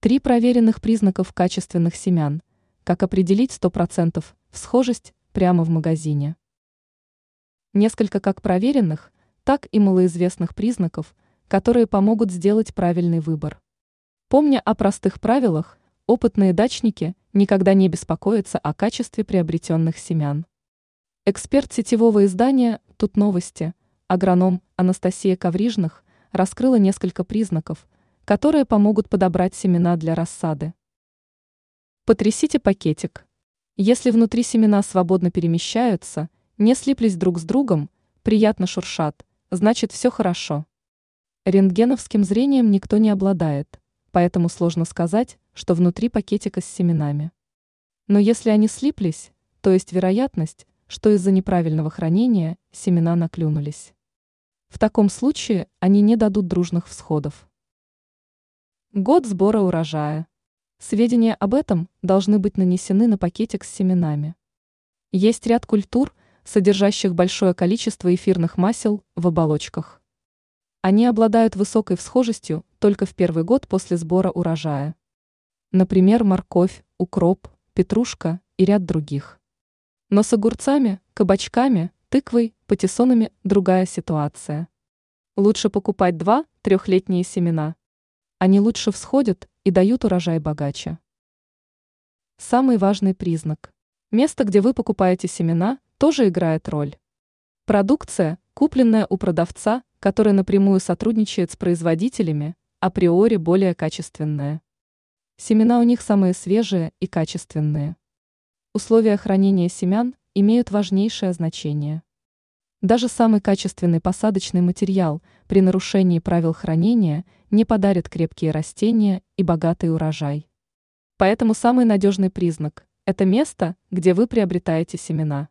Три проверенных признаков качественных семян. Как определить 100% схожесть прямо в магазине. Несколько как проверенных, так и малоизвестных признаков, которые помогут сделать правильный выбор. Помня о простых правилах, опытные дачники никогда не беспокоятся о качестве приобретенных семян. Эксперт сетевого издания «Тут новости», агроном Анастасия Коврижных, раскрыла несколько признаков – которые помогут подобрать семена для рассады. Потрясите пакетик. Если внутри семена свободно перемещаются, не слиплись друг с другом, приятно шуршат, значит все хорошо. Рентгеновским зрением никто не обладает, поэтому сложно сказать, что внутри пакетика с семенами. Но если они слиплись, то есть вероятность, что из-за неправильного хранения семена наклюнулись. В таком случае они не дадут дружных всходов. Год сбора урожая. Сведения об этом должны быть нанесены на пакетик с семенами. Есть ряд культур, содержащих большое количество эфирных масел в оболочках. Они обладают высокой всхожестью только в первый год после сбора урожая. Например, морковь, укроп, петрушка и ряд других. Но с огурцами, кабачками, тыквой, патиссонами другая ситуация. Лучше покупать два трехлетние семена, они лучше всходят и дают урожай богаче. Самый важный признак. Место, где вы покупаете семена, тоже играет роль. Продукция, купленная у продавца, который напрямую сотрудничает с производителями, априори более качественная. Семена у них самые свежие и качественные. Условия хранения семян имеют важнейшее значение. Даже самый качественный посадочный материал при нарушении правил хранения не подарит крепкие растения и богатый урожай. Поэтому самый надежный признак – это место, где вы приобретаете семена.